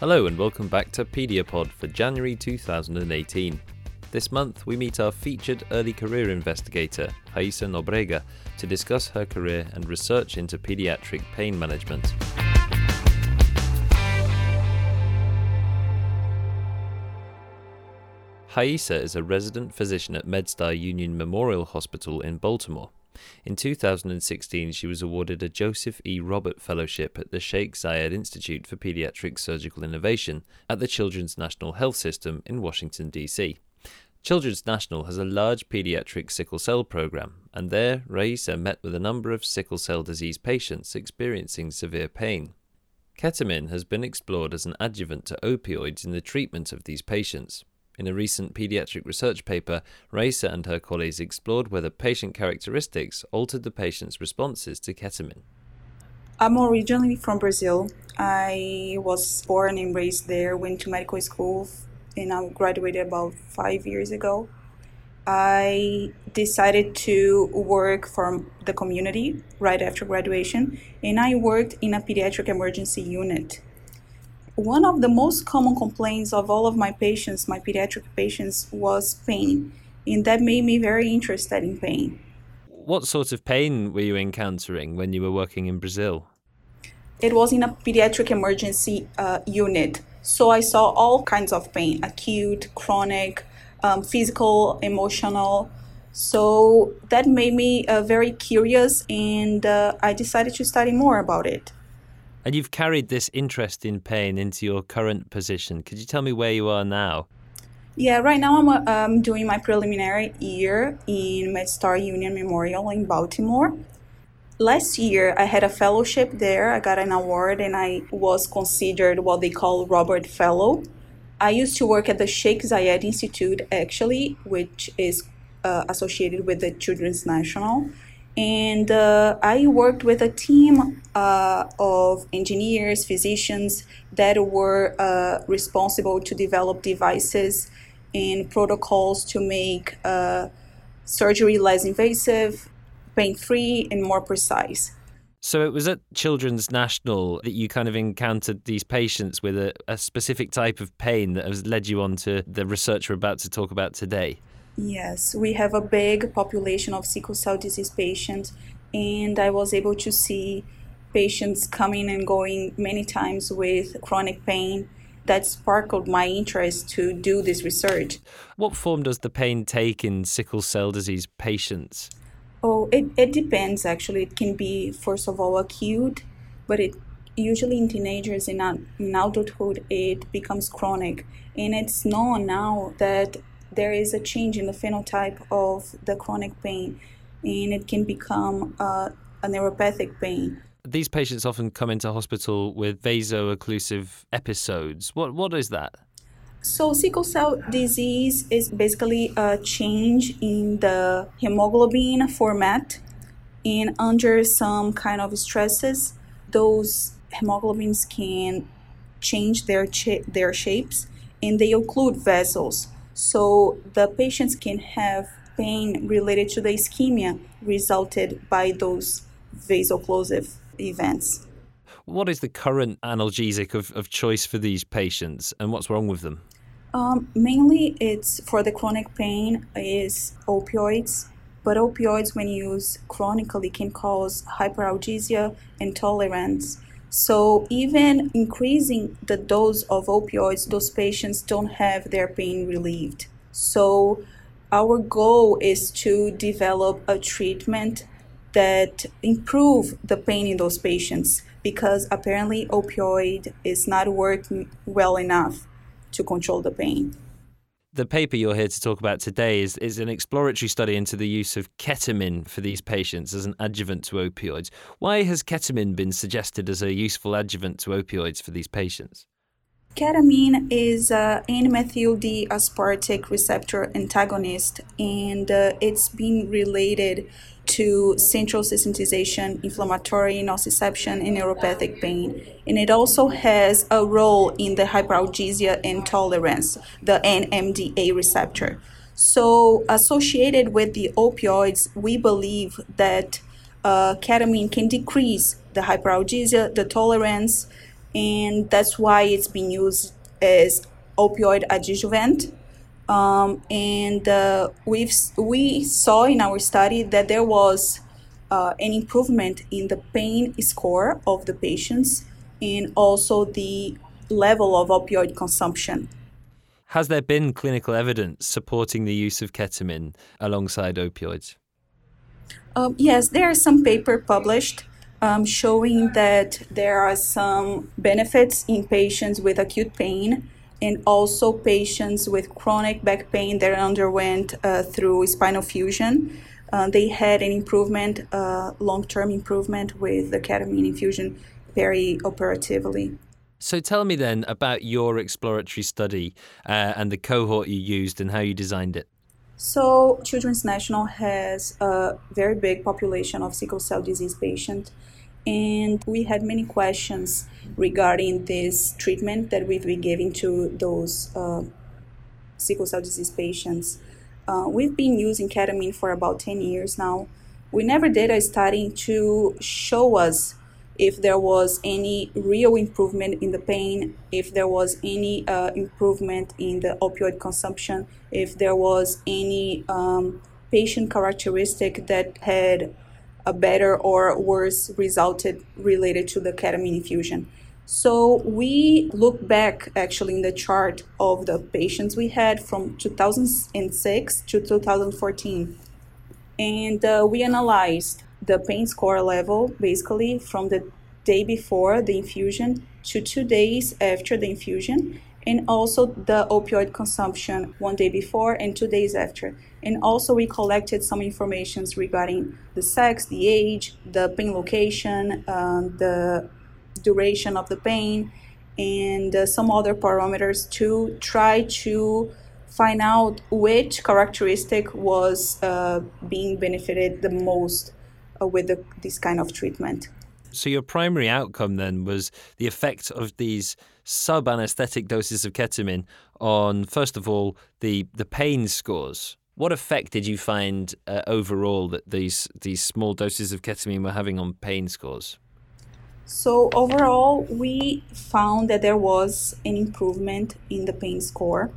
Hello and welcome back to Pediapod for January 2018. This month we meet our featured early career investigator, Raissa Nobrega, to discuss her career and research into pediatric pain management. Raissa is a resident physician at MedStar Union Memorial Hospital in Baltimore. In 2016, she was awarded a Joseph E. Robert Fellowship at the Sheikh Zayed Institute for Pediatric Surgical Innovation at the Children's National Health System in Washington, D.C. Children's National has a large pediatric sickle cell program, and there Raissa met with a number of sickle cell disease patients experiencing severe pain. Ketamine has been explored as an adjuvant to opioids in the treatment of these patients. In a recent pediatric research paper, Raissa and her colleagues explored whether patient characteristics altered the patient's responses to ketamine. I'm originally from Brazil. I was born and raised there, went to medical school, and I graduated about five years ago. I decided to work for the community right after graduation, and I worked in a pediatric emergency unit one of the most common complaints of all of my patients, my pediatric patients, was pain. And that made me very interested in pain. What sort of pain were you encountering when you were working in Brazil? It was in a pediatric emergency uh, unit. So I saw all kinds of pain acute, chronic, um, physical, emotional. So that made me uh, very curious, and uh, I decided to study more about it. And you've carried this interest in pain into your current position. Could you tell me where you are now? Yeah, right now I'm um, doing my preliminary year in MedStar Union Memorial in Baltimore. Last year, I had a fellowship there. I got an award and I was considered what they call Robert Fellow. I used to work at the Sheikh Zayed Institute, actually, which is uh, associated with the Children's National and uh, I worked with a team uh, of engineers, physicians that were uh, responsible to develop devices and protocols to make uh, surgery less invasive, pain free, and more precise. So it was at Children's National that you kind of encountered these patients with a, a specific type of pain that has led you on to the research we're about to talk about today. Yes, we have a big population of sickle cell disease patients, and I was able to see patients coming and going many times with chronic pain. That sparkled my interest to do this research. What form does the pain take in sickle cell disease patients? Oh, it, it depends actually. It can be, first of all, acute, but it usually in teenagers and in adulthood it becomes chronic and it's known now that there is a change in the phenotype of the chronic pain and it can become uh, a neuropathic pain. These patients often come into hospital with vaso-occlusive episodes. What what is that? So sickle cell disease is basically a change in the hemoglobin format and under some kind of stresses those hemoglobins can change their cha- their shapes and they occlude vessels so the patients can have pain related to the ischemia resulted by those vaso-occlusive events. What is the current analgesic of, of choice for these patients and what's wrong with them? Um, mainly it's for the chronic pain is opioids, but opioids when used chronically can cause hyperalgesia, intolerance, so even increasing the dose of opioids, those patients don't have their pain relieved. So our goal is to develop a treatment that improve the pain in those patients because apparently opioid is not working well enough to control the pain. The paper you're here to talk about today is, is an exploratory study into the use of ketamine for these patients as an adjuvant to opioids. Why has ketamine been suggested as a useful adjuvant to opioids for these patients? Ketamine is an N-methyl D-aspartic receptor antagonist, and uh, it's been related to central sensitization, inflammatory nociception, and neuropathic pain. And it also has a role in the hyperalgesia and tolerance, the NMDA receptor. So, associated with the opioids, we believe that uh, ketamine can decrease the hyperalgesia, the tolerance, and that's why it's been used as opioid adjuvant. Um, and uh, we've we saw in our study that there was uh, an improvement in the pain score of the patients and also the level of opioid consumption. Has there been clinical evidence supporting the use of ketamine alongside opioids? Um, yes, there are some paper published um, showing that there are some benefits in patients with acute pain and also patients with chronic back pain that underwent uh, through spinal fusion. Uh, they had an improvement, uh, long term improvement with the ketamine infusion peri-operatively. So tell me then about your exploratory study uh, and the cohort you used and how you designed it. So Children's National has a very big population of sickle cell disease patients and we had many questions regarding this treatment that we've been giving to those uh, sickle cell disease patients. Uh, we've been using ketamine for about 10 years now. We never did a study to show us if there was any real improvement in the pain, if there was any uh, improvement in the opioid consumption, if there was any um, patient characteristic that had a better or worse resulted related to the ketamine infusion. So we look back actually in the chart of the patients we had from 2006 to 2014. And uh, we analyzed the pain score level basically from the day before the infusion to two days after the infusion and also the opioid consumption one day before and two days after. And also we collected some information regarding the sex, the age, the pain location, uh, the duration of the pain, and uh, some other parameters to try to find out which characteristic was uh, being benefited the most with the, this kind of treatment. So your primary outcome then was the effect of these sub anesthetic doses of ketamine on first of all the the pain scores. What effect did you find uh, overall that these these small doses of ketamine were having on pain scores? So overall, we found that there was an improvement in the pain score,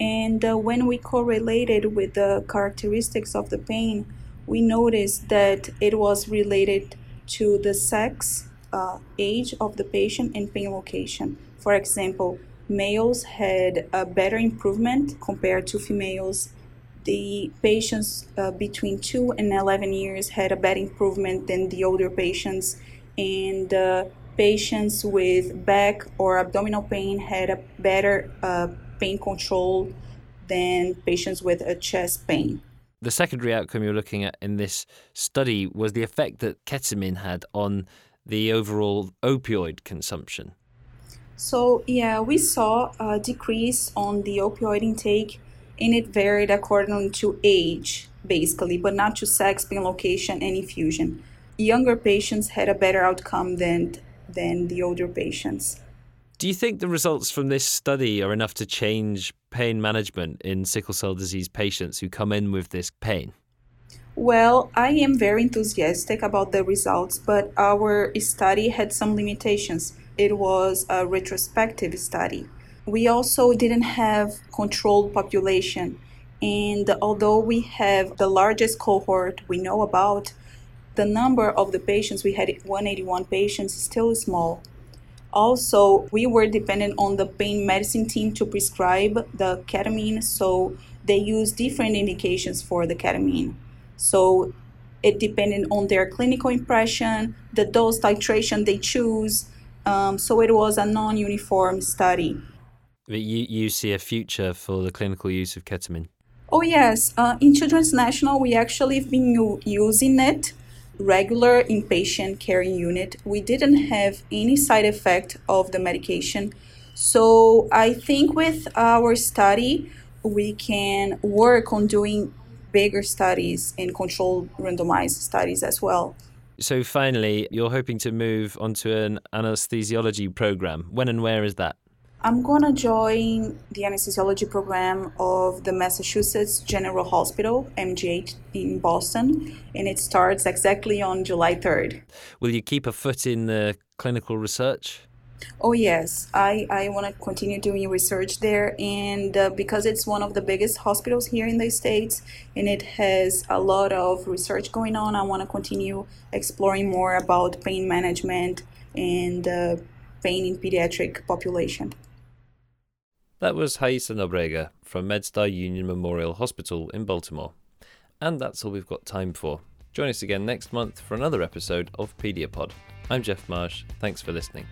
and uh, when we correlated with the characteristics of the pain, we noticed that it was related to the sex, uh, age of the patient, and pain location. For example, males had a better improvement compared to females. The patients uh, between 2 and 11 years had a better improvement than the older patients, and uh, patients with back or abdominal pain had a better uh, pain control than patients with a chest pain the secondary outcome you're looking at in this study was the effect that ketamine had on the overall opioid consumption. So, yeah, we saw a decrease on the opioid intake, and it varied according to age, basically, but not to sex, pain location, and infusion. Younger patients had a better outcome than, than the older patients. Do you think the results from this study are enough to change pain management in sickle cell disease patients who come in with this pain? Well, I am very enthusiastic about the results, but our study had some limitations. It was a retrospective study. We also didn't have controlled population, and although we have the largest cohort we know about, the number of the patients we had 181 patients is still small. Also, we were dependent on the pain medicine team to prescribe the ketamine, so they use different indications for the ketamine. So it depended on their clinical impression, the dose titration they choose. Um, so it was a non-uniform study. But you, you see a future for the clinical use of ketamine? Oh yes, uh, in Children's National we actually have been u- using it regular inpatient care unit. We didn't have any side effect of the medication. So I think with our study, we can work on doing bigger studies and controlled randomized studies as well. So finally, you're hoping to move onto an anesthesiology program. When and where is that? I'm going to join the anesthesiology program of the Massachusetts General Hospital, MGH, in Boston, and it starts exactly on July 3rd. Will you keep a foot in the clinical research? Oh yes, I, I want to continue doing research there, and uh, because it's one of the biggest hospitals here in the states, and it has a lot of research going on, I want to continue exploring more about pain management and uh, pain in pediatric population. That was Raissa Nobrega from MedStar Union Memorial Hospital in Baltimore. And that's all we've got time for. Join us again next month for another episode of Pediapod. I'm Jeff Marsh. Thanks for listening.